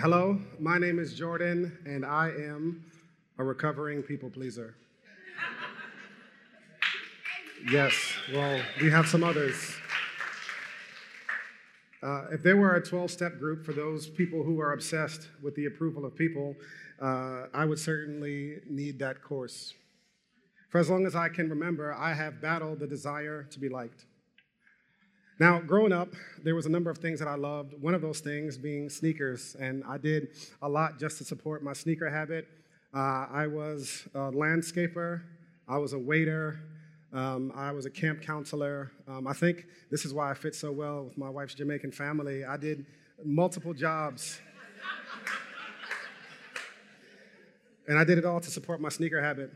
Hello, my name is Jordan, and I am a recovering people pleaser. Yes, well, we have some others. Uh, if there were a 12 step group for those people who are obsessed with the approval of people, uh, I would certainly need that course. For as long as I can remember, I have battled the desire to be liked. Now, growing up, there was a number of things that I loved. One of those things being sneakers, and I did a lot just to support my sneaker habit. Uh, I was a landscaper, I was a waiter, um, I was a camp counselor. Um, I think this is why I fit so well with my wife's Jamaican family. I did multiple jobs. and I did it all to support my sneaker habit.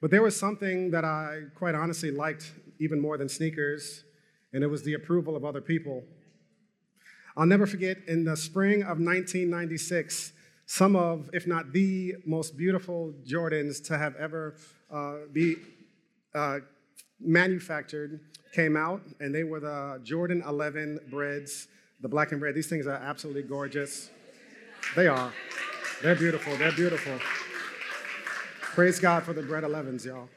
But there was something that I quite honestly liked even more than sneakers and it was the approval of other people. I'll never forget in the spring of 1996, some of, if not the most beautiful Jordans to have ever uh, be uh, manufactured came out, and they were the Jordan 11 Breds, the black and red. These things are absolutely gorgeous. They are. They're beautiful. They're beautiful. Praise God for the Bred 11s, y'all.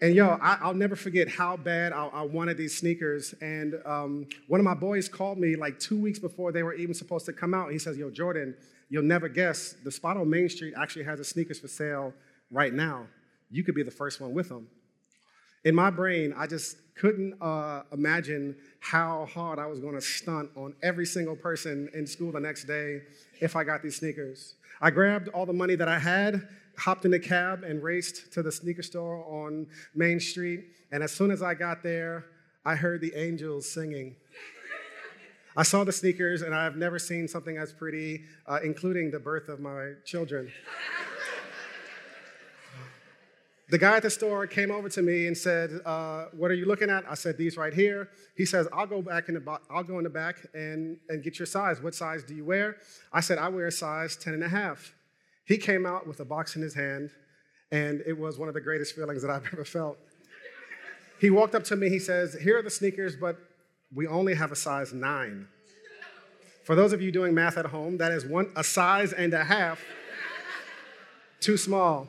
And yo, I, will never forget how bad I, I wanted these sneakers. And um, one of my boys called me like two weeks before they were even supposed to come out. He says, Yo, Jordan, you'll never guess. The spot on Main Street actually has the sneakers for sale right now. You could be the first one with them. In my brain, I just couldn't uh, imagine how hard I was going to stunt on every single person in school the next day if I got these sneakers. I grabbed all the money that I had hopped in a cab and raced to the sneaker store on Main Street. And as soon as I got there, I heard the angels singing. I saw the sneakers, and I've never seen something as pretty, uh, including the birth of my children. the guy at the store came over to me and said, uh, "What are you looking at?" I said, "These right here." He says, "I'll go back in the bo- I'll go in the back and and get your size. What size do you wear?" I said, "I wear a size 10 and a half." He came out with a box in his hand, and it was one of the greatest feelings that I've ever felt. He walked up to me, he says, Here are the sneakers, but we only have a size nine. For those of you doing math at home, that is one a size and a half too small.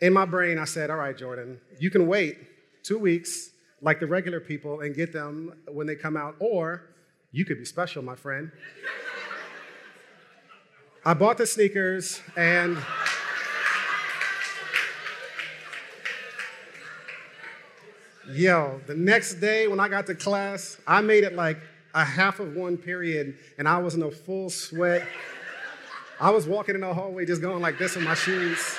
In my brain, I said, All right, Jordan, you can wait two weeks like the regular people and get them when they come out, or you could be special, my friend. I bought the sneakers and yo, the next day when I got to class, I made it like a half of one period and I was in a full sweat. I was walking in the hallway just going like this in my shoes.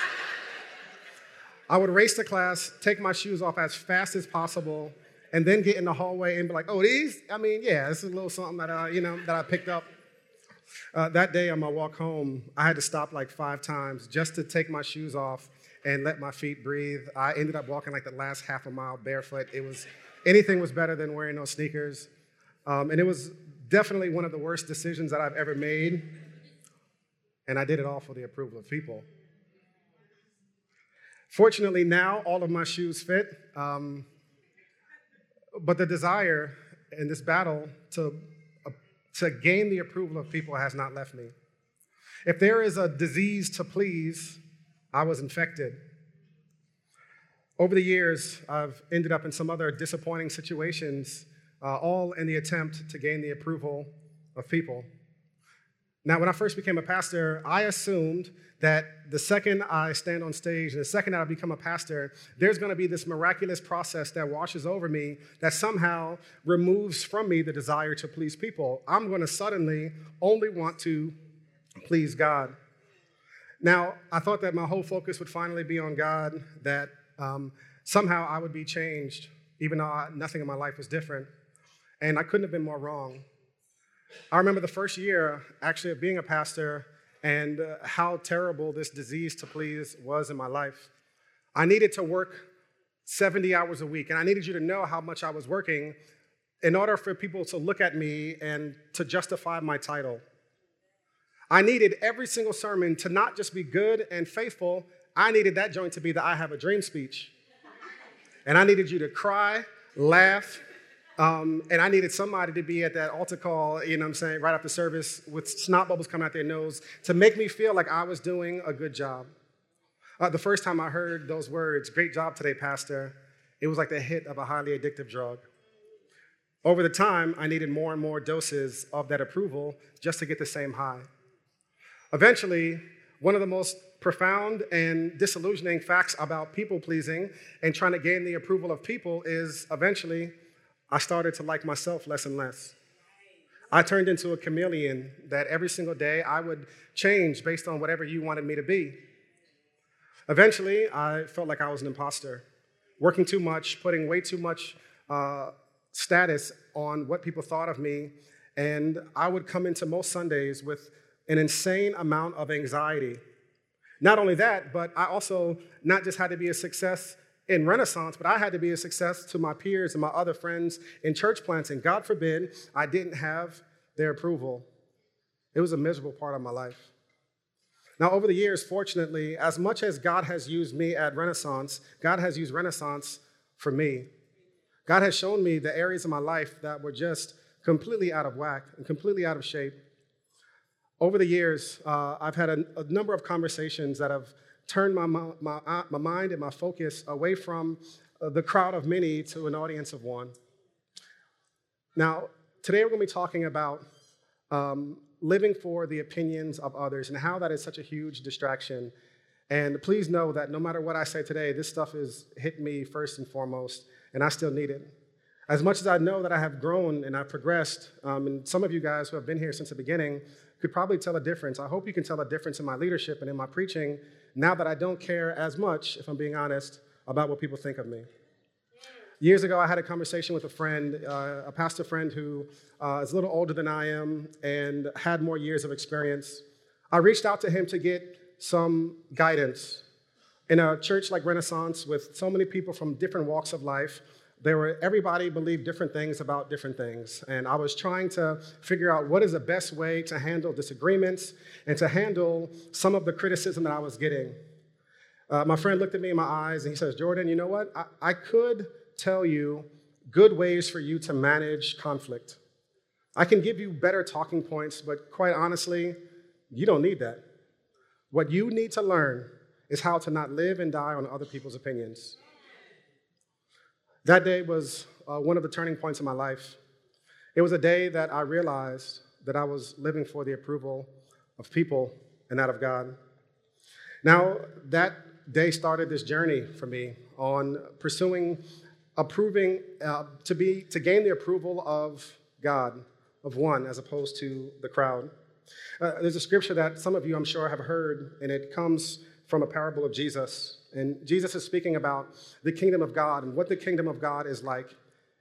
I would race to class, take my shoes off as fast as possible, and then get in the hallway and be like, oh, these? I mean, yeah, this is a little something that I, you know, that I picked up. Uh, that day on my walk home, I had to stop like five times just to take my shoes off and let my feet breathe. I ended up walking like the last half a mile barefoot. It was anything was better than wearing those sneakers, um, and it was definitely one of the worst decisions that I've ever made. And I did it all for the approval of people. Fortunately, now all of my shoes fit, um, but the desire in this battle to to gain the approval of people has not left me. If there is a disease to please, I was infected. Over the years, I've ended up in some other disappointing situations, uh, all in the attempt to gain the approval of people. Now, when I first became a pastor, I assumed that the second I stand on stage and the second that I become a pastor, there's going to be this miraculous process that washes over me that somehow removes from me the desire to please people. I'm going to suddenly only want to please God. Now, I thought that my whole focus would finally be on God, that um, somehow I would be changed, even though I, nothing in my life was different. And I couldn't have been more wrong. I remember the first year, actually, of being a pastor, and uh, how terrible this disease to please was in my life. I needed to work 70 hours a week, and I needed you to know how much I was working in order for people to look at me and to justify my title. I needed every single sermon to not just be good and faithful, I needed that joint to be the I have a dream speech. And I needed you to cry, laugh, Um, and I needed somebody to be at that altar call, you know what I'm saying, right after service with snot bubbles coming out their nose to make me feel like I was doing a good job. Uh, the first time I heard those words, great job today, Pastor, it was like the hit of a highly addictive drug. Over the time, I needed more and more doses of that approval just to get the same high. Eventually, one of the most profound and disillusioning facts about people pleasing and trying to gain the approval of people is eventually I started to like myself less and less. I turned into a chameleon that every single day I would change based on whatever you wanted me to be. Eventually, I felt like I was an imposter, working too much, putting way too much uh, status on what people thought of me, and I would come into most Sundays with an insane amount of anxiety. Not only that, but I also not just had to be a success in Renaissance, but I had to be a success to my peers and my other friends in church planting. God forbid I didn't have their approval. It was a miserable part of my life. Now, over the years, fortunately, as much as God has used me at Renaissance, God has used Renaissance for me. God has shown me the areas of my life that were just completely out of whack and completely out of shape. Over the years, uh, I've had a, a number of conversations that have turned my, my, my, my mind and my focus away from uh, the crowd of many to an audience of one. Now, today we're going to be talking about um, living for the opinions of others and how that is such a huge distraction. And please know that no matter what I say today, this stuff is hit me first and foremost, and I still need it. As much as I know that I have grown and I've progressed, um, and some of you guys who have been here since the beginning could probably tell a difference. I hope you can tell a difference in my leadership and in my preaching now that I don't care as much, if I'm being honest, about what people think of me. Years ago, I had a conversation with a friend, uh, a pastor friend who uh, is a little older than I am and had more years of experience. I reached out to him to get some guidance. In a church like Renaissance, with so many people from different walks of life, there were everybody believed different things about different things. And i was trying to figure out what is the best way to handle disagreements and to handle some of the criticism that i was getting. Uh, my friend looked at me in my eyes and he says jordan you know what? I, I could tell you good ways for you to manage conflict. I can give you better talking points but quite honestly you don't need that. What you need to learn is how to not live and die on other people's opinions that day was uh, one of the turning points in my life. It was a day that I realized that I was living for the approval of people and not of God. Now, that day started this journey for me on pursuing approving uh, to be to gain the approval of God, of one, as opposed to the crowd. Uh, there's a scripture that some of you, I'm sure, have heard, and it comes from a parable of Jesus. And Jesus is speaking about the kingdom of God and what the kingdom of God is like.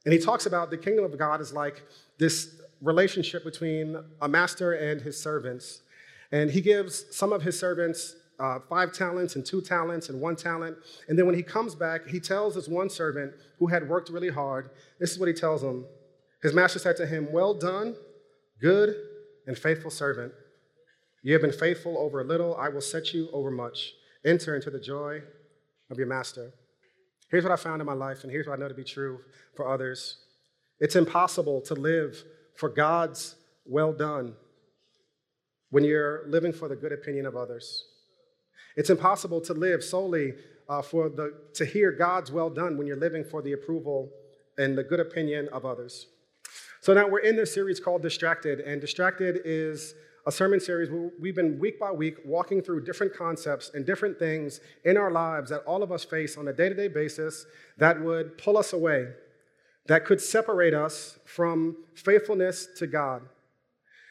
And he talks about the kingdom of God is like this relationship between a master and his servants. And he gives some of his servants uh, five talents and two talents and one talent. And then when he comes back, he tells this one servant who had worked really hard, this is what he tells him. His master said to him, Well done, good and faithful servant. You have been faithful over a little, I will set you over much. Enter into the joy of your master. Here's what I found in my life, and here's what I know to be true for others it's impossible to live for God's well done when you're living for the good opinion of others. It's impossible to live solely uh, for the, to hear God's well done when you're living for the approval and the good opinion of others. So now we're in this series called Distracted, and Distracted is a sermon series where we've been week by week walking through different concepts and different things in our lives that all of us face on a day to day basis that would pull us away, that could separate us from faithfulness to God.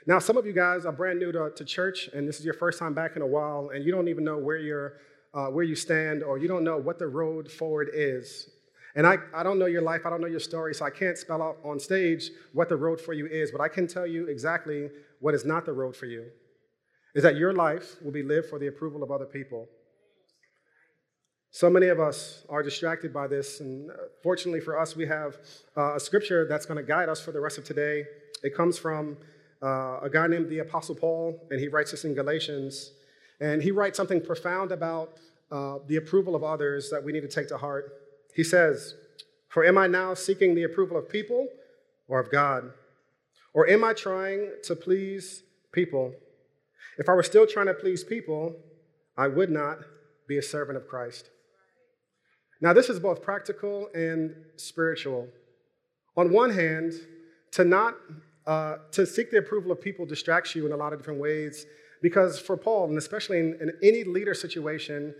Now, some of you guys are brand new to, to church, and this is your first time back in a while, and you don't even know where, you're, uh, where you stand, or you don't know what the road forward is. And I, I don't know your life, I don't know your story, so I can't spell out on stage what the road for you is, but I can tell you exactly what is not the road for you is that your life will be lived for the approval of other people. So many of us are distracted by this, and uh, fortunately for us, we have uh, a scripture that's going to guide us for the rest of today. It comes from uh, a guy named the Apostle Paul, and he writes this in Galatians. And he writes something profound about uh, the approval of others that we need to take to heart. He says, For am I now seeking the approval of people or of God? Or am I trying to please people? If I were still trying to please people, I would not be a servant of Christ. Now, this is both practical and spiritual. On one hand, to not uh, to seek the approval of people distracts you in a lot of different ways because for Paul, and especially in, in any leader situation,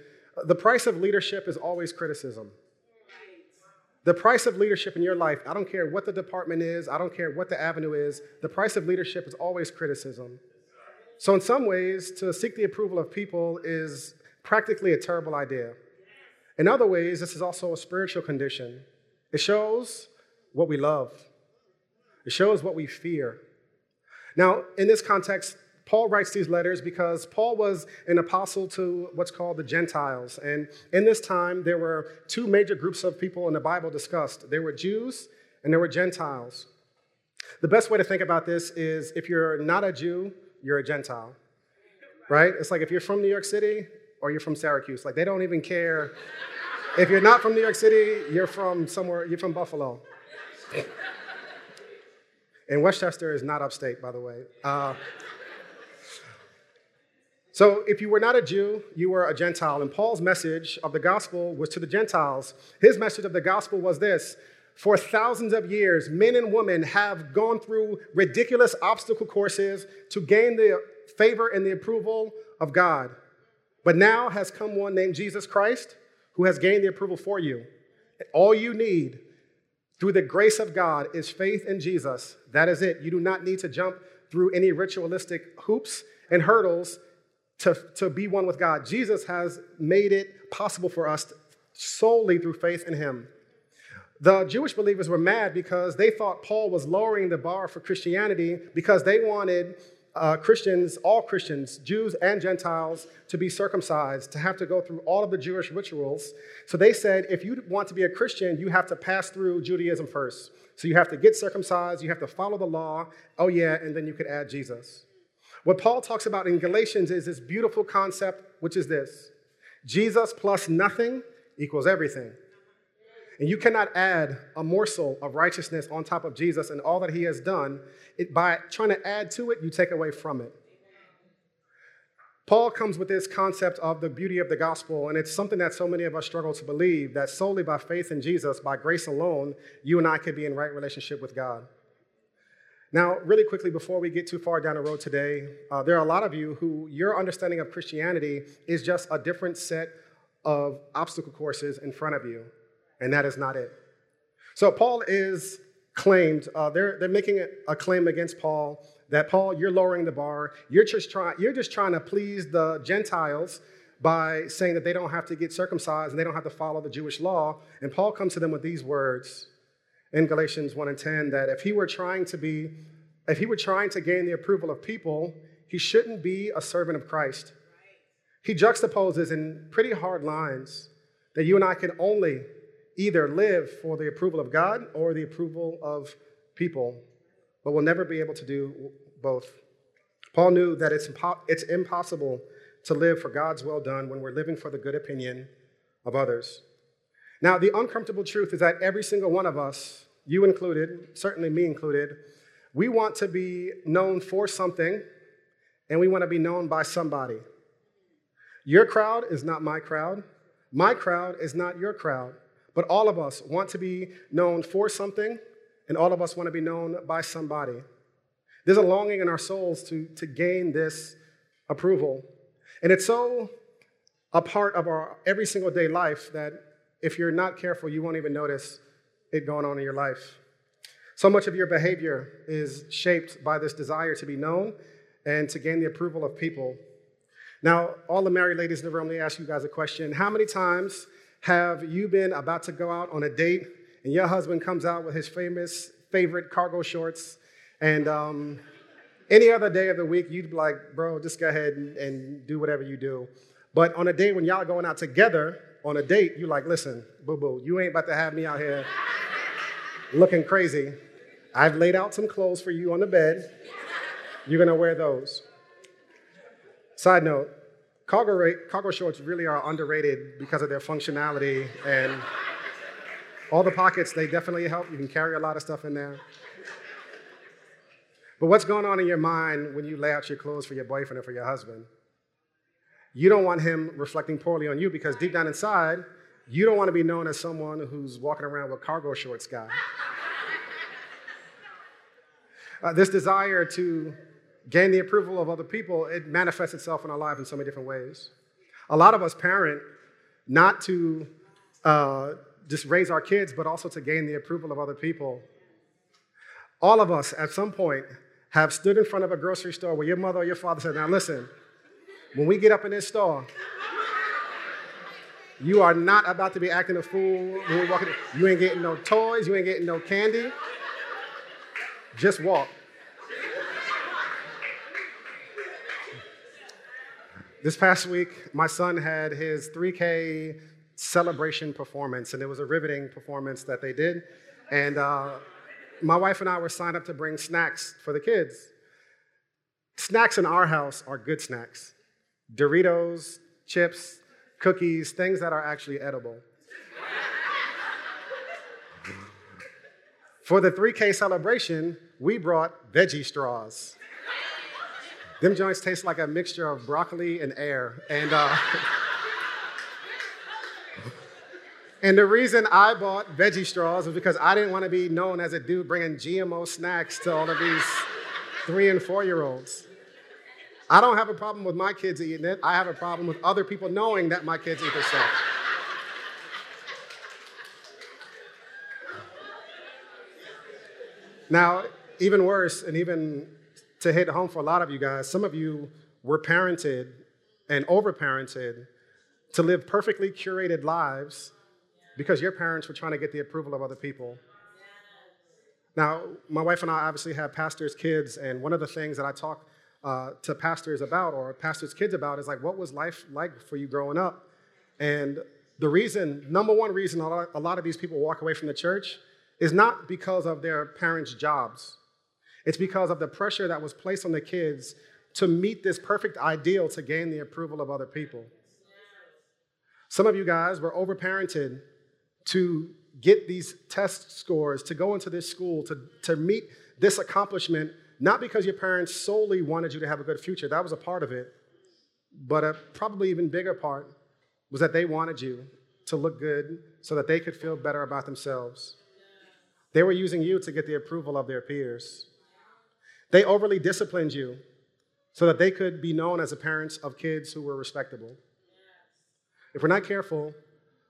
the price of leadership is always criticism. The price of leadership in your life, I don't care what the department is, I don't care what the avenue is, the price of leadership is always criticism. So, in some ways, to seek the approval of people is practically a terrible idea. In other ways, this is also a spiritual condition. It shows what we love, it shows what we fear. Now, in this context, Paul writes these letters because Paul was an apostle to what's called the Gentiles. And in this time, there were two major groups of people in the Bible discussed there were Jews and there were Gentiles. The best way to think about this is if you're not a Jew, you're a Gentile, right? It's like if you're from New York City or you're from Syracuse, like they don't even care. If you're not from New York City, you're from somewhere, you're from Buffalo. And Westchester is not upstate, by the way. Uh, so, if you were not a Jew, you were a Gentile. And Paul's message of the gospel was to the Gentiles. His message of the gospel was this For thousands of years, men and women have gone through ridiculous obstacle courses to gain the favor and the approval of God. But now has come one named Jesus Christ who has gained the approval for you. All you need through the grace of God is faith in Jesus. That is it. You do not need to jump through any ritualistic hoops and hurdles to, to be one with God. Jesus has made it possible for us solely through faith in Him. The Jewish believers were mad because they thought Paul was lowering the bar for Christianity because they wanted uh, Christians, all Christians, Jews and Gentiles, to be circumcised, to have to go through all of the Jewish rituals. So they said, if you want to be a Christian, you have to pass through Judaism first. So you have to get circumcised, you have to follow the law. Oh, yeah, and then you could add Jesus. What Paul talks about in Galatians is this beautiful concept, which is this Jesus plus nothing equals everything. And you cannot add a morsel of righteousness on top of Jesus and all that he has done. It, by trying to add to it, you take away from it. Paul comes with this concept of the beauty of the gospel, and it's something that so many of us struggle to believe that solely by faith in Jesus, by grace alone, you and I could be in right relationship with God. Now, really quickly, before we get too far down the road today, uh, there are a lot of you who your understanding of Christianity is just a different set of obstacle courses in front of you, and that is not it. So, Paul is claimed, uh, they're, they're making a claim against Paul that, Paul, you're lowering the bar. You're just, try, you're just trying to please the Gentiles by saying that they don't have to get circumcised and they don't have to follow the Jewish law. And Paul comes to them with these words in Galatians 1 and 10 that if he were trying to be, if he were trying to gain the approval of people, he shouldn't be a servant of Christ. He juxtaposes in pretty hard lines that you and I can only either live for the approval of God or the approval of people, but we'll never be able to do both. Paul knew that it's, impo- it's impossible to live for God's well done when we're living for the good opinion of others. Now, the uncomfortable truth is that every single one of us, you included, certainly me included, we want to be known for something and we want to be known by somebody. Your crowd is not my crowd. My crowd is not your crowd. But all of us want to be known for something and all of us want to be known by somebody. There's a longing in our souls to, to gain this approval. And it's so a part of our every single day life that if you're not careful, you won't even notice it going on in your life. So much of your behavior is shaped by this desire to be known and to gain the approval of people. Now, all the married ladies in the room, let me ask you guys a question. How many times have you been about to go out on a date and your husband comes out with his famous favorite cargo shorts and um, any other day of the week, you'd be like, bro, just go ahead and, and do whatever you do. But on a day when y'all going out together, on a date, you're like, listen, boo boo, you ain't about to have me out here looking crazy. I've laid out some clothes for you on the bed. You're gonna wear those. Side note, cargo, cargo shorts really are underrated because of their functionality and all the pockets, they definitely help. You can carry a lot of stuff in there. But what's going on in your mind when you lay out your clothes for your boyfriend or for your husband? You don't want him reflecting poorly on you because deep down inside, you don't want to be known as someone who's walking around with cargo shorts guy. uh, this desire to gain the approval of other people, it manifests itself in our life in so many different ways. A lot of us parent not to uh, just raise our kids, but also to gain the approval of other people. All of us at some point have stood in front of a grocery store where your mother or your father said, Now listen, when we get up in this store, you are not about to be acting a fool. You ain't getting no toys, you ain't getting no candy. Just walk. This past week, my son had his 3K celebration performance, and it was a riveting performance that they did. And uh, my wife and I were signed up to bring snacks for the kids. Snacks in our house are good snacks Doritos, chips, cookies, things that are actually edible. for the 3K celebration, we brought veggie straws. Them joints taste like a mixture of broccoli and air. And, uh, and the reason I bought veggie straws was because I didn't want to be known as a dude bringing GMO snacks to all of these three and four year olds. I don't have a problem with my kids eating it. I have a problem with other people knowing that my kids eat this stuff. Now, even worse, and even to hit home for a lot of you guys. Some of you were parented and overparented to live perfectly curated lives because your parents were trying to get the approval of other people. Now, my wife and I obviously have pastors' kids, and one of the things that I talk uh, to pastors about or pastors' kids about is like, what was life like for you growing up? And the reason, number one reason a lot, a lot of these people walk away from the church is not because of their parents' jobs. It's because of the pressure that was placed on the kids to meet this perfect ideal to gain the approval of other people. Some of you guys were overparented to get these test scores, to go into this school, to, to meet this accomplishment, not because your parents solely wanted you to have a good future. That was a part of it. But a probably even bigger part was that they wanted you to look good so that they could feel better about themselves. They were using you to get the approval of their peers. They overly disciplined you so that they could be known as the parents of kids who were respectable. If we're not careful,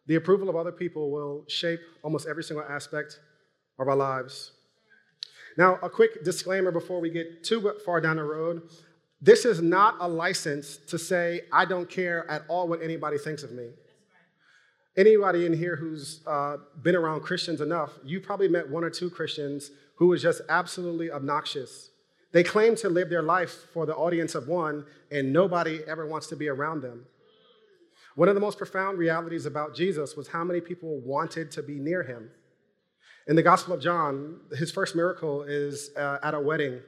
the approval of other people will shape almost every single aspect of our lives. Now, a quick disclaimer before we get too far down the road. This is not a license to say, I don't care at all what anybody thinks of me. Anybody in here who's uh, been around Christians enough, you probably met one or two Christians who was just absolutely obnoxious they claim to live their life for the audience of one, and nobody ever wants to be around them. One of the most profound realities about Jesus was how many people wanted to be near him. In the Gospel of John, his first miracle is uh, at a wedding.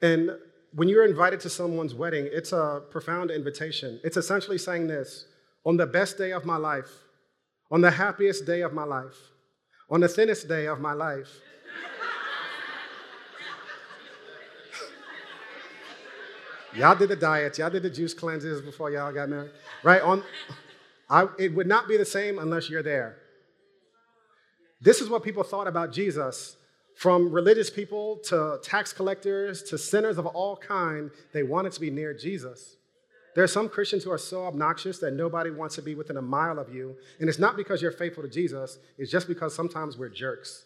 And when you're invited to someone's wedding, it's a profound invitation. It's essentially saying this on the best day of my life, on the happiest day of my life, on the thinnest day of my life, Y'all did the diets, y'all did the juice cleanses before y'all got married, right? On, I, it would not be the same unless you're there. This is what people thought about Jesus. From religious people to tax collectors to sinners of all kind, they wanted to be near Jesus. There are some Christians who are so obnoxious that nobody wants to be within a mile of you. And it's not because you're faithful to Jesus, it's just because sometimes we're jerks.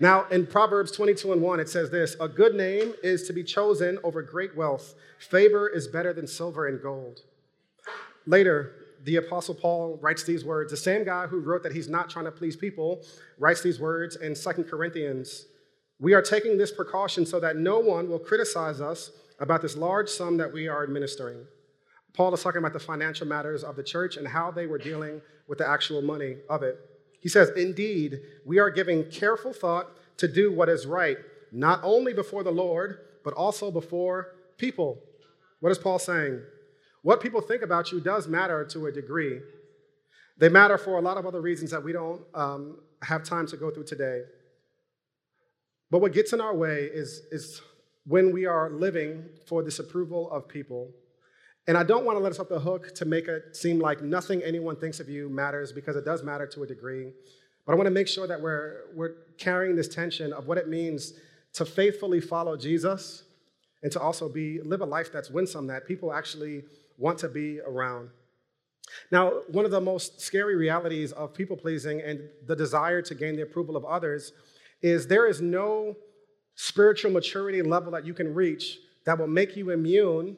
Now, in Proverbs 22 and 1, it says this A good name is to be chosen over great wealth. Favor is better than silver and gold. Later, the Apostle Paul writes these words. The same guy who wrote that he's not trying to please people writes these words in 2 Corinthians. We are taking this precaution so that no one will criticize us about this large sum that we are administering. Paul is talking about the financial matters of the church and how they were dealing with the actual money of it. He says, Indeed, we are giving careful thought to do what is right, not only before the Lord, but also before people. What is Paul saying? What people think about you does matter to a degree. They matter for a lot of other reasons that we don't um, have time to go through today. But what gets in our way is, is when we are living for this approval of people. And I don't want to let us off the hook to make it seem like nothing anyone thinks of you matters because it does matter to a degree. But I want to make sure that we're, we're carrying this tension of what it means to faithfully follow Jesus and to also be live a life that's winsome that people actually want to be around. Now, one of the most scary realities of people pleasing and the desire to gain the approval of others is there is no spiritual maturity level that you can reach that will make you immune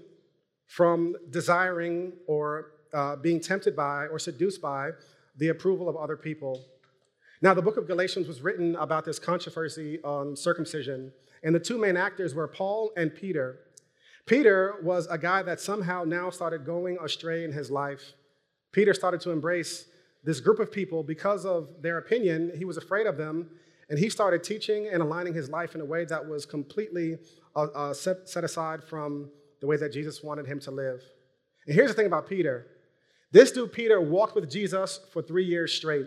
from desiring or uh, being tempted by or seduced by the approval of other people. Now, the book of Galatians was written about this controversy on circumcision, and the two main actors were Paul and Peter. Peter was a guy that somehow now started going astray in his life. Peter started to embrace this group of people because of their opinion. He was afraid of them, and he started teaching and aligning his life in a way that was completely uh, uh, set, set aside from the way that Jesus wanted him to live. And here's the thing about Peter this dude, Peter, walked with Jesus for three years straight.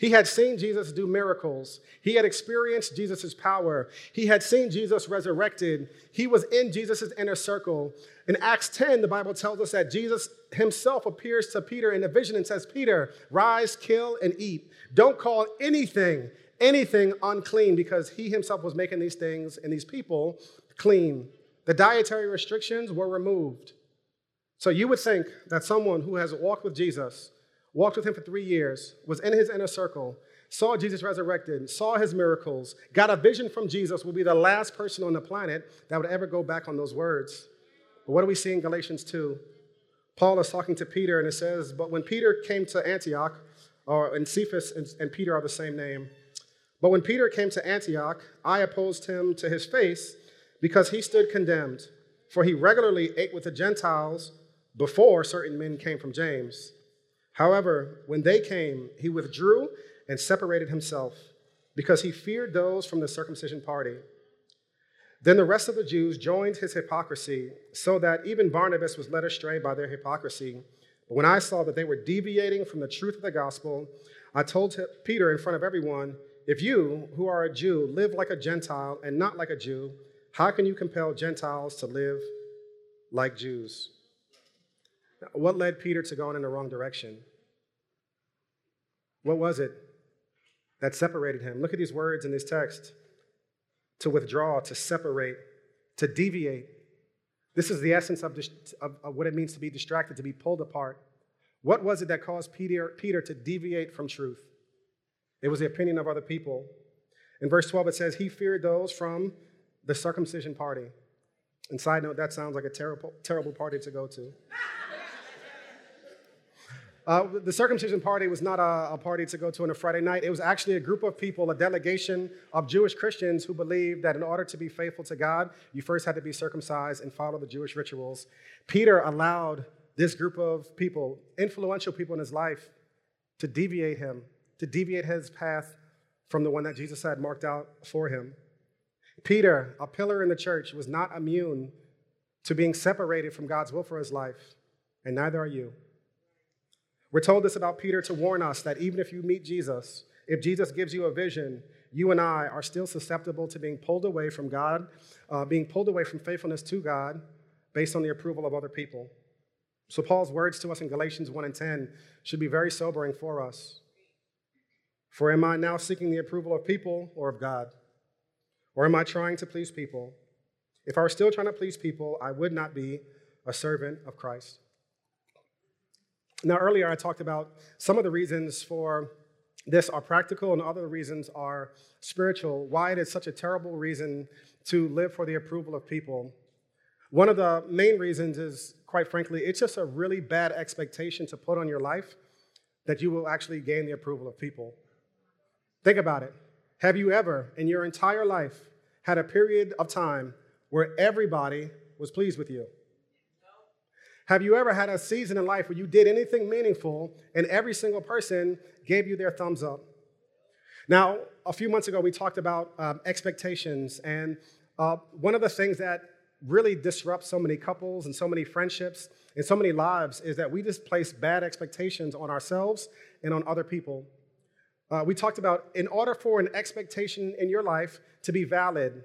He had seen Jesus do miracles. He had experienced Jesus' power. He had seen Jesus resurrected. He was in Jesus' inner circle. In Acts 10, the Bible tells us that Jesus himself appears to Peter in a vision and says, Peter, rise, kill, and eat. Don't call anything, anything unclean because he himself was making these things and these people clean. The dietary restrictions were removed. So you would think that someone who has walked with Jesus, walked with him for three years, was in his inner circle, saw Jesus resurrected, saw his miracles, got a vision from Jesus, will be the last person on the planet that would ever go back on those words. But what do we see in Galatians 2? Paul is talking to Peter and it says, But when Peter came to Antioch, or and Cephas and, and Peter are the same name, but when Peter came to Antioch, I opposed him to his face because he stood condemned, for he regularly ate with the Gentiles before certain men came from James. However, when they came, he withdrew and separated himself because he feared those from the circumcision party. Then the rest of the Jews joined his hypocrisy, so that even Barnabas was led astray by their hypocrisy. But when I saw that they were deviating from the truth of the gospel, I told Peter in front of everyone, If you, who are a Jew, live like a Gentile and not like a Jew, how can you compel Gentiles to live like Jews? What led Peter to going in the wrong direction? What was it that separated him? Look at these words in this text to withdraw, to separate, to deviate. This is the essence of, of, of, what it means to be distracted, to be pulled apart. What was it that caused Peter, Peter to deviate from truth? It was the opinion of other people. In verse 12, it says, He feared those from the circumcision party. And side note, that sounds like a terrible, terrible party to go to. Uh, the circumcision party was not a, a, party to go to on a Friday night. It was actually a group of people, a delegation of Jewish Christians who believed that in order to be faithful to God, you first had to be circumcised and follow the Jewish rituals. Peter allowed this group of people, influential people in his life, to deviate him, to deviate his path from the one that Jesus had marked out for him. Peter, a pillar in the church, was not immune to being separated from God's will for his life, and neither are you. We're told this about Peter to warn us that even if you meet Jesus, if Jesus gives you a vision, you and I are still susceptible to being pulled away from God, uh, being pulled away from faithfulness to God based on the approval of other people. So, Paul's words to us in Galatians 1 and 10 should be very sobering for us. For am I now seeking the approval of people or of God? Or am I trying to please people? If I were still trying to please people, I would not be a servant of Christ. Now, earlier I talked about some of the reasons for this are practical and other reasons are spiritual. Why it is such a terrible reason to live for the approval of people. One of the main reasons is, quite frankly, it's just a really bad expectation to put on your life that you will actually gain the approval of people. Think about it. Have you ever, in your entire life, had a period of time where everybody was pleased with you? Have you ever had a season in life where you did anything meaningful and every single person gave you their thumbs up? Now, a few months ago, we talked about um, expectations, and uh, one of the things that really disrupts so many couples and so many friendships and so many lives is that we just place bad expectations on ourselves and on other people. Uh, we talked about in order for an expectation in your life to be valid,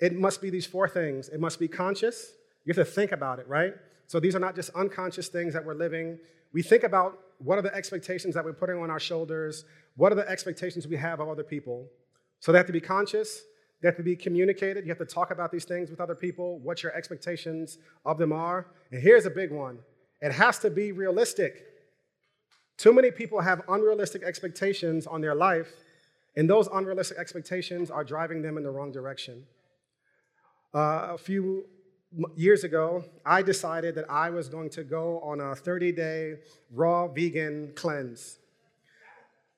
it must be these four things. It must be conscious. You have to think about it, right? So these are not just unconscious things that we're living. We think about what are the expectations that we're putting on our shoulders, what are the expectations we have of other people. So they have to be conscious, they have to be communicated. You have to talk about these things with other people, what your expectations of them are. And here's a big one it has to be realistic. Too many people have unrealistic expectations on their life, and those unrealistic expectations are driving them in the wrong direction. Uh, a few years ago, I decided that I was going to go on a 30 day raw vegan cleanse.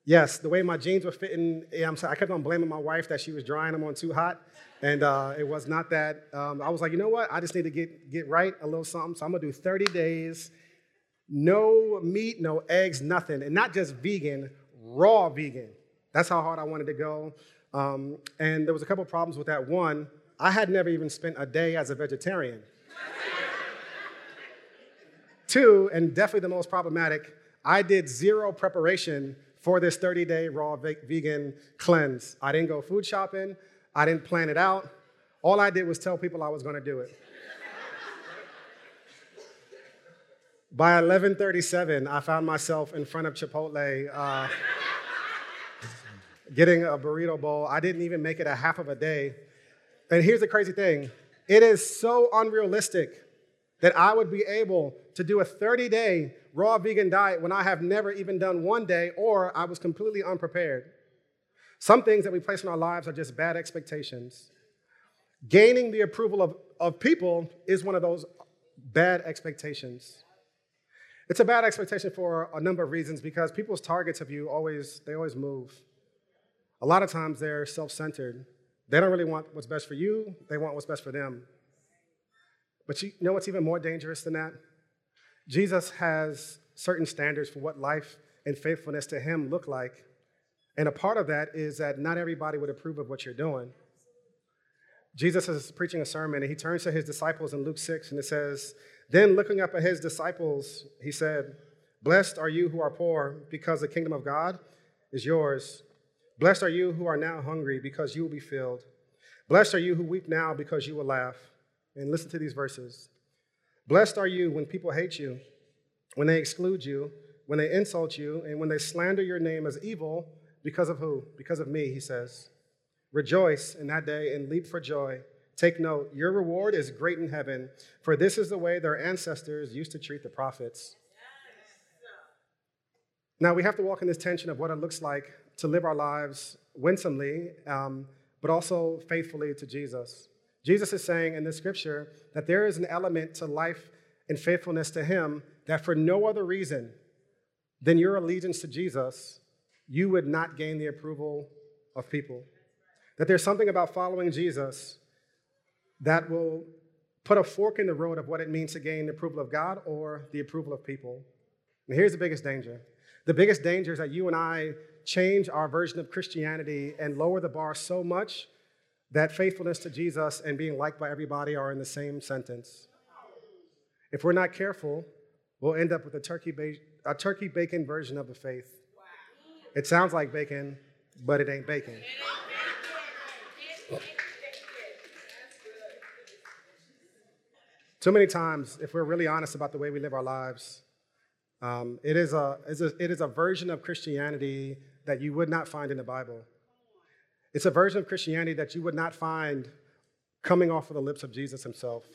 Yes, the way my jeans were fitting, yeah, sorry, I kept on blaming my wife that she was drying them on too hot. And uh, it was not that. Um, I was like, you know what? I just need to get, get right a little something. So I'm going to do 30 days, no meat, no eggs, nothing. And not just vegan, raw vegan. That's how hard I wanted to go. Um, and there was a couple problems with that. One, I had never even spent a day as a vegetarian. Two, and definitely the most problematic, I did zero preparation for this 30 day raw vegan cleanse. I didn't go food shopping, I didn't plan it out. All I did was tell people I was going to do it. By 11:37, I found myself in front of Chipotle, uh, getting a burrito bowl. I didn't even make it a half of a day. And here's the crazy thing: it is so unrealistic that I would be able to do a 30-day raw vegan diet when I have never even done one day or I was completely unprepared. Some things that we place in our lives are just bad expectations. Gaining the approval of, of people is one of those bad expectations. It's a bad expectation for a number of reasons because people's targets of you always they always move. A lot of times they're self-centered. They don't really want what's best for you, they want what's best for them. But you know what's even more dangerous than that? Jesus has certain standards for what life and faithfulness to Him look like. And a part of that is that not everybody would approve of what you're doing. Jesus is preaching a sermon and he turns to his disciples in Luke 6 and it says, Then looking up at his disciples, he said, Blessed are you who are poor, because the kingdom of God is yours. Blessed are you who are now hungry, because you will be filled. Blessed are you who weep now, because you will laugh. And listen to these verses. Blessed are you when people hate you, when they exclude you, when they insult you, and when they slander your name as evil because of who? Because of me, he says. Rejoice in that day and leap for joy. Take note, your reward is great in heaven, for this is the way their ancestors used to treat the prophets. Now, we have to walk in this tension of what it looks like to live our lives winsomely, um, but also faithfully to Jesus. Jesus is saying in this scripture that there is an element to life and faithfulness to Him that for no other reason than your allegiance to Jesus, you would not gain the approval of people. That there's something about following Jesus that will put a fork in the road of what it means to gain the approval of God or the approval of people. And here's the biggest danger the biggest danger is that you and I change our version of Christianity and lower the bar so much that faithfulness to Jesus and being liked by everybody are in the same sentence. If we're not careful, we'll end up with a turkey, ba- a turkey bacon version of the faith. It sounds like bacon, but it ain't bacon. Too many times, if we're really honest about the way we live our lives, um, it, is a, it is a version of Christianity that you would not find in the Bible. It's a version of Christianity that you would not find coming off of the lips of Jesus himself.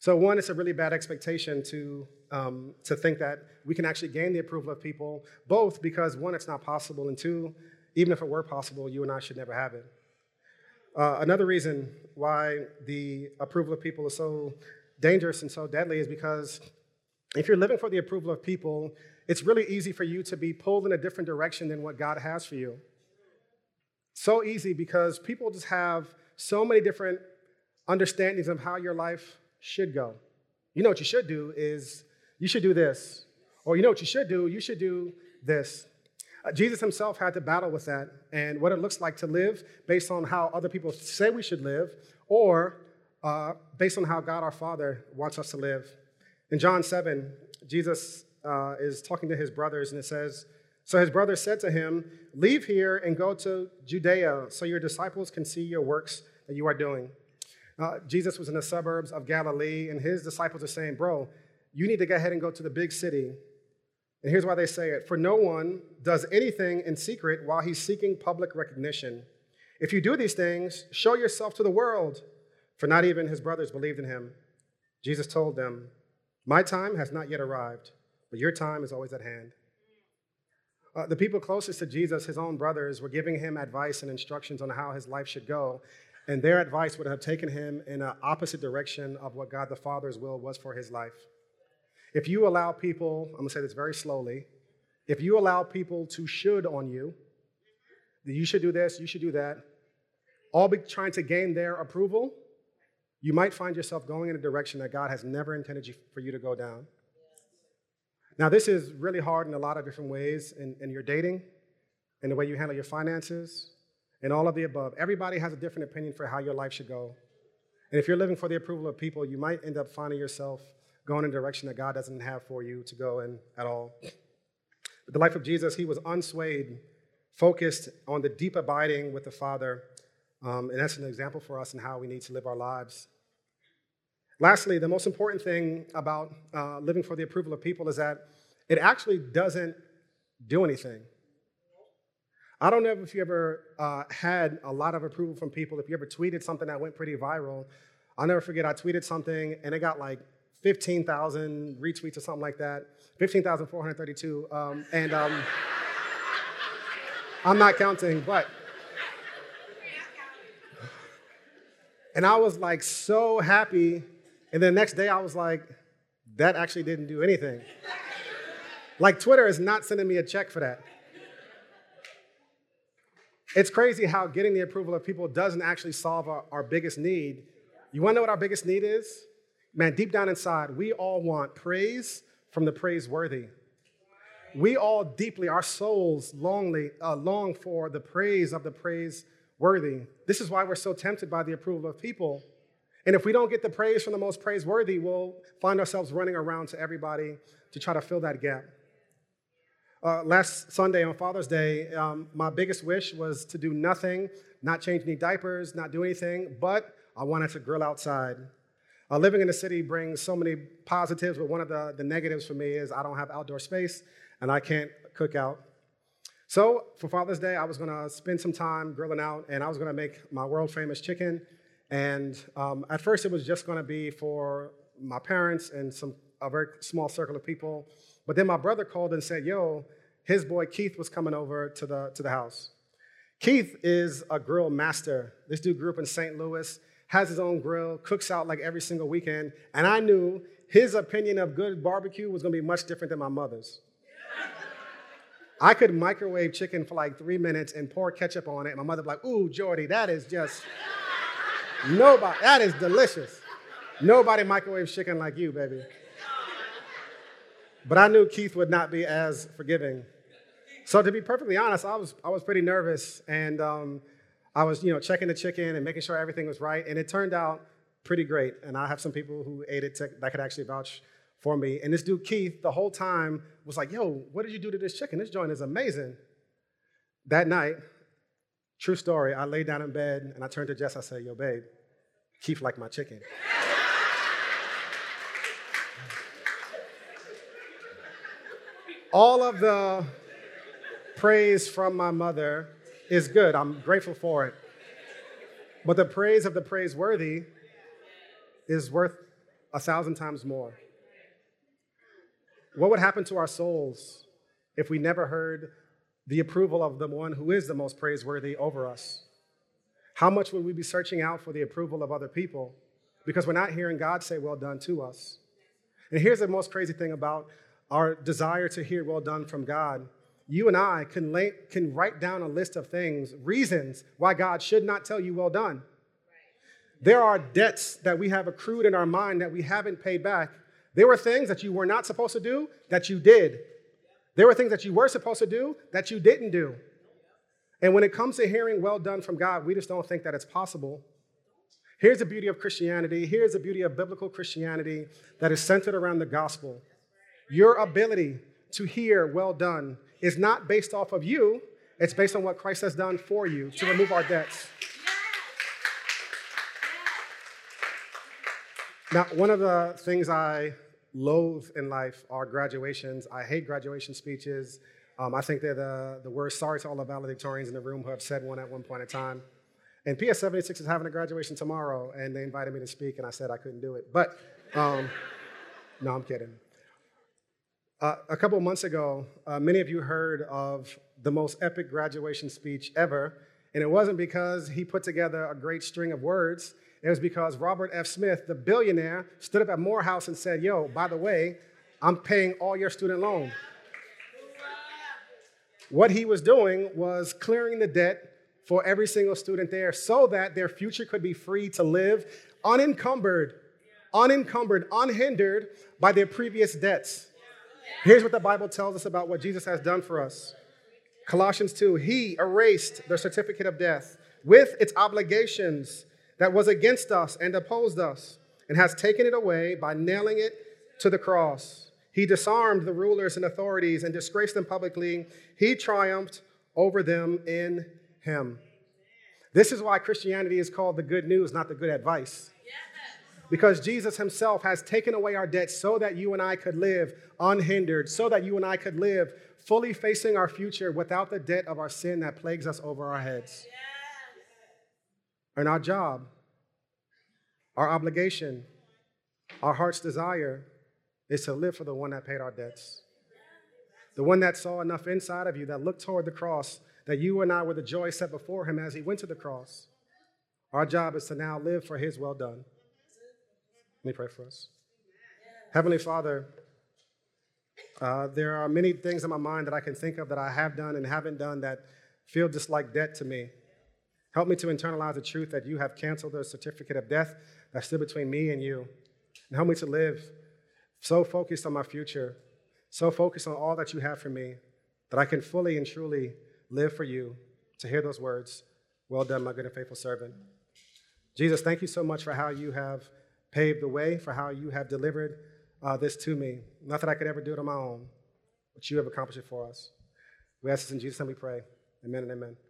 So, one, it's a really bad expectation to, um, to think that we can actually gain the approval of people, both because, one, it's not possible, and two, even if it were possible, you and I should never have it. Uh, another reason why the approval of people is so dangerous and so deadly is because if you're living for the approval of people, it's really easy for you to be pulled in a different direction than what God has for you. So easy because people just have so many different understandings of how your life should go. You know what you should do is you should do this. Or you know what you should do? You should do this. Uh, Jesus himself had to battle with that and what it looks like to live based on how other people say we should live or uh, based on how God our Father wants us to live. In John 7, Jesus uh, is talking to his brothers and it says, So his brother said to him, Leave here and go to Judea so your disciples can see your works that you are doing. Uh, Jesus was in the suburbs of Galilee, and his disciples are saying, Bro, you need to go ahead and go to the big city. And here's why they say it For no one does anything in secret while he's seeking public recognition. If you do these things, show yourself to the world, for not even his brothers believed in him. Jesus told them, My time has not yet arrived, but your time is always at hand. Uh, the people closest to Jesus, his own brothers, were giving him advice and instructions on how his life should go. And their advice would have taken him in an opposite direction of what God the Father's will was for his life. If you allow people, I'm to say this very slowly, if you allow people to should on you, that you should do this, you should do that, all be trying to gain their approval, you might find yourself going in a direction that God has never intended for you to go down. Now, this is really hard in a lot of different ways in, in your dating, in the way you handle your finances, and all of the above. Everybody has a different opinion for how your life should go. And if you're living for the approval of people, you might end up finding yourself going in a direction that God doesn't have for you to go in at all. But the life of Jesus, he was unswayed, focused on the deep abiding with the Father. Um, and that's an example for us in how we need to live our lives. Lastly, the most important thing about uh, living for the approval of people is that it actually doesn't do anything. I don't know if you ever uh, had a lot of approval from people, if you ever tweeted something that went pretty viral. I'll never forget, I tweeted something and it got like 15,000 retweets or something like that, 15,432. Um, and um, I'm not counting, but. And I was like so happy and then the next day I was like, that actually didn't do anything. like Twitter is not sending me a check for that. It's crazy how getting the approval of people doesn't actually solve our, our biggest need. You wanna know what our biggest need is? Man, deep down inside, we all want praise from the praiseworthy. We all deeply, our souls longly, uh, long for the praise of the praiseworthy. This is why we're so tempted by the approval of people and if we don't get the praise from the most praiseworthy, we'll find ourselves running around to everybody to try to fill that gap. Uh, last Sunday on Father's Day, um, my biggest wish was to do nothing, not change any diapers, not do anything, but I wanted to grill outside. Uh, living in the city brings so many positives, but one of the, the negatives for me is I don't have outdoor space and I can't cook out. So for Father's Day, I was to spend some time grilling out and I was to make my world famous chicken and um, at first, it was just going to be for my parents and some a very small circle of people. But then my brother called and said, "Yo, his boy Keith was coming over to the to the house." Keith is a grill master. This dude grew up in St. Louis, has his own grill, cooks out like every single weekend, and I knew his opinion of good barbecue was going to be much different than my mother's. I could microwave chicken for like three minutes and pour ketchup on it, and my mother would be like, "Ooh, Jordy, that is just." Nobody, that is delicious. Nobody microwaves chicken like you, baby. But I knew Keith would not be as forgiving. So to be perfectly honest, I was, I was pretty nervous and um, I was, you know, checking the chicken and making sure everything was right. And it turned out pretty great. And I have some people who ate it to, that could actually vouch for me. And this dude, Keith, the whole time was like, yo, what did you do to this chicken? This joint is amazing. That night, True story. I lay down in bed and I turned to Jess. I said, Yo, babe, Keith like my chicken. All of the praise from my mother is good. I'm grateful for it. But the praise of the praiseworthy is worth a thousand times more. What would happen to our souls if we never heard the approval of the one who is the most praiseworthy over us? How much would we be searching out for the approval of other people? Because we're not hearing God say, Well done to us. And here's the most crazy thing about our desire to hear well done from God. You and I can, lay, can write down a list of things, reasons why God should not tell you well done. There are debts that we have accrued in our mind that we haven't paid back. There were things that you were not supposed to do that you did. There were things that you were supposed to do that you didn't do. And when it comes to hearing well done from God, we just don't think that it's possible. Here's the beauty of Christianity. Here's the beauty of biblical Christianity that is centered around the gospel. Your ability, to hear, well done, is not based off of you, it's based on what Christ has done for you to remove our debts. Now, one of the things I loathe in life are graduations. I hate graduation speeches. Um, I think they're the, the worst. Sorry to all the valedictorians in the room who have said one at one point in time. And PS 76 is having a graduation tomorrow, and they invited me to speak, and I said I couldn't do it. But, um, no, I'm kidding. Uh, a couple months ago, uh, many of you heard of the most epic graduation speech ever, and it wasn't because he put together a great string of words. It was because Robert F. Smith, the billionaire, stood up at Morehouse and said, Yo, by the way, I'm paying all your student loan. What he was doing was clearing the debt for every single student there so that their future could be free to live unencumbered, unencumbered, unhindered by their previous debts. Here's what the Bible tells us about what Jesus has done for us Colossians 2 He erased the certificate of death with its obligations that was against us and opposed us, and has taken it away by nailing it to the cross. He disarmed the rulers and authorities and disgraced them publicly. He triumphed over them in him. This is why Christianity is called the good news, not the good advice. Because Jesus himself has taken away our debt so that you and I could live unhindered, so that you and I could live fully facing our future without the debt of our sin that plagues us over our heads. And our job, our obligation, our heart's desire is to live for the one that paid our debts. The one that saw enough inside of you that looked toward the cross, that you and I were the joy set before him as he went to the cross. Our job is to now live for his well done. Let me pray for us. Heavenly Father, uh, there are many things in my mind that I can think of that I have done and haven't done that feel just like debt to me. Help me to internalize the truth that you have canceled the certificate of death that stood between me and you. And help me to live so focused on my future, so focused on all that you have for me, that I can fully and truly live for you to hear those words Well done, my good and faithful servant. Jesus, thank you so much for how you have paved the way, for how you have delivered uh, this to me. Not that I could ever do it on my own, but you have accomplished it for us. We ask this in Jesus' name we pray. Amen and amen.